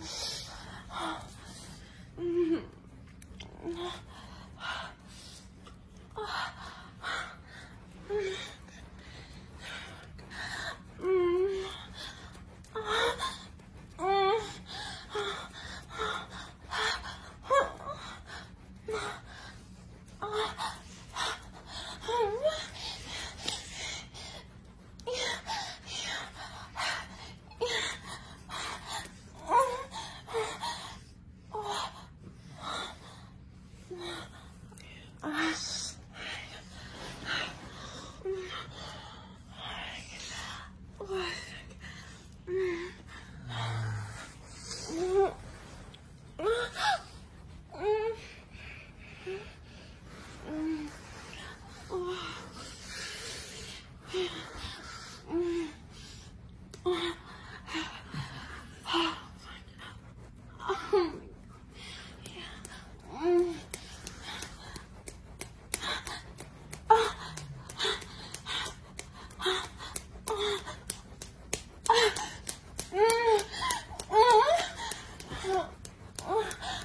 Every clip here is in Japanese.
あ Ah. Oh.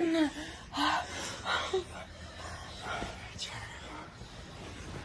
No.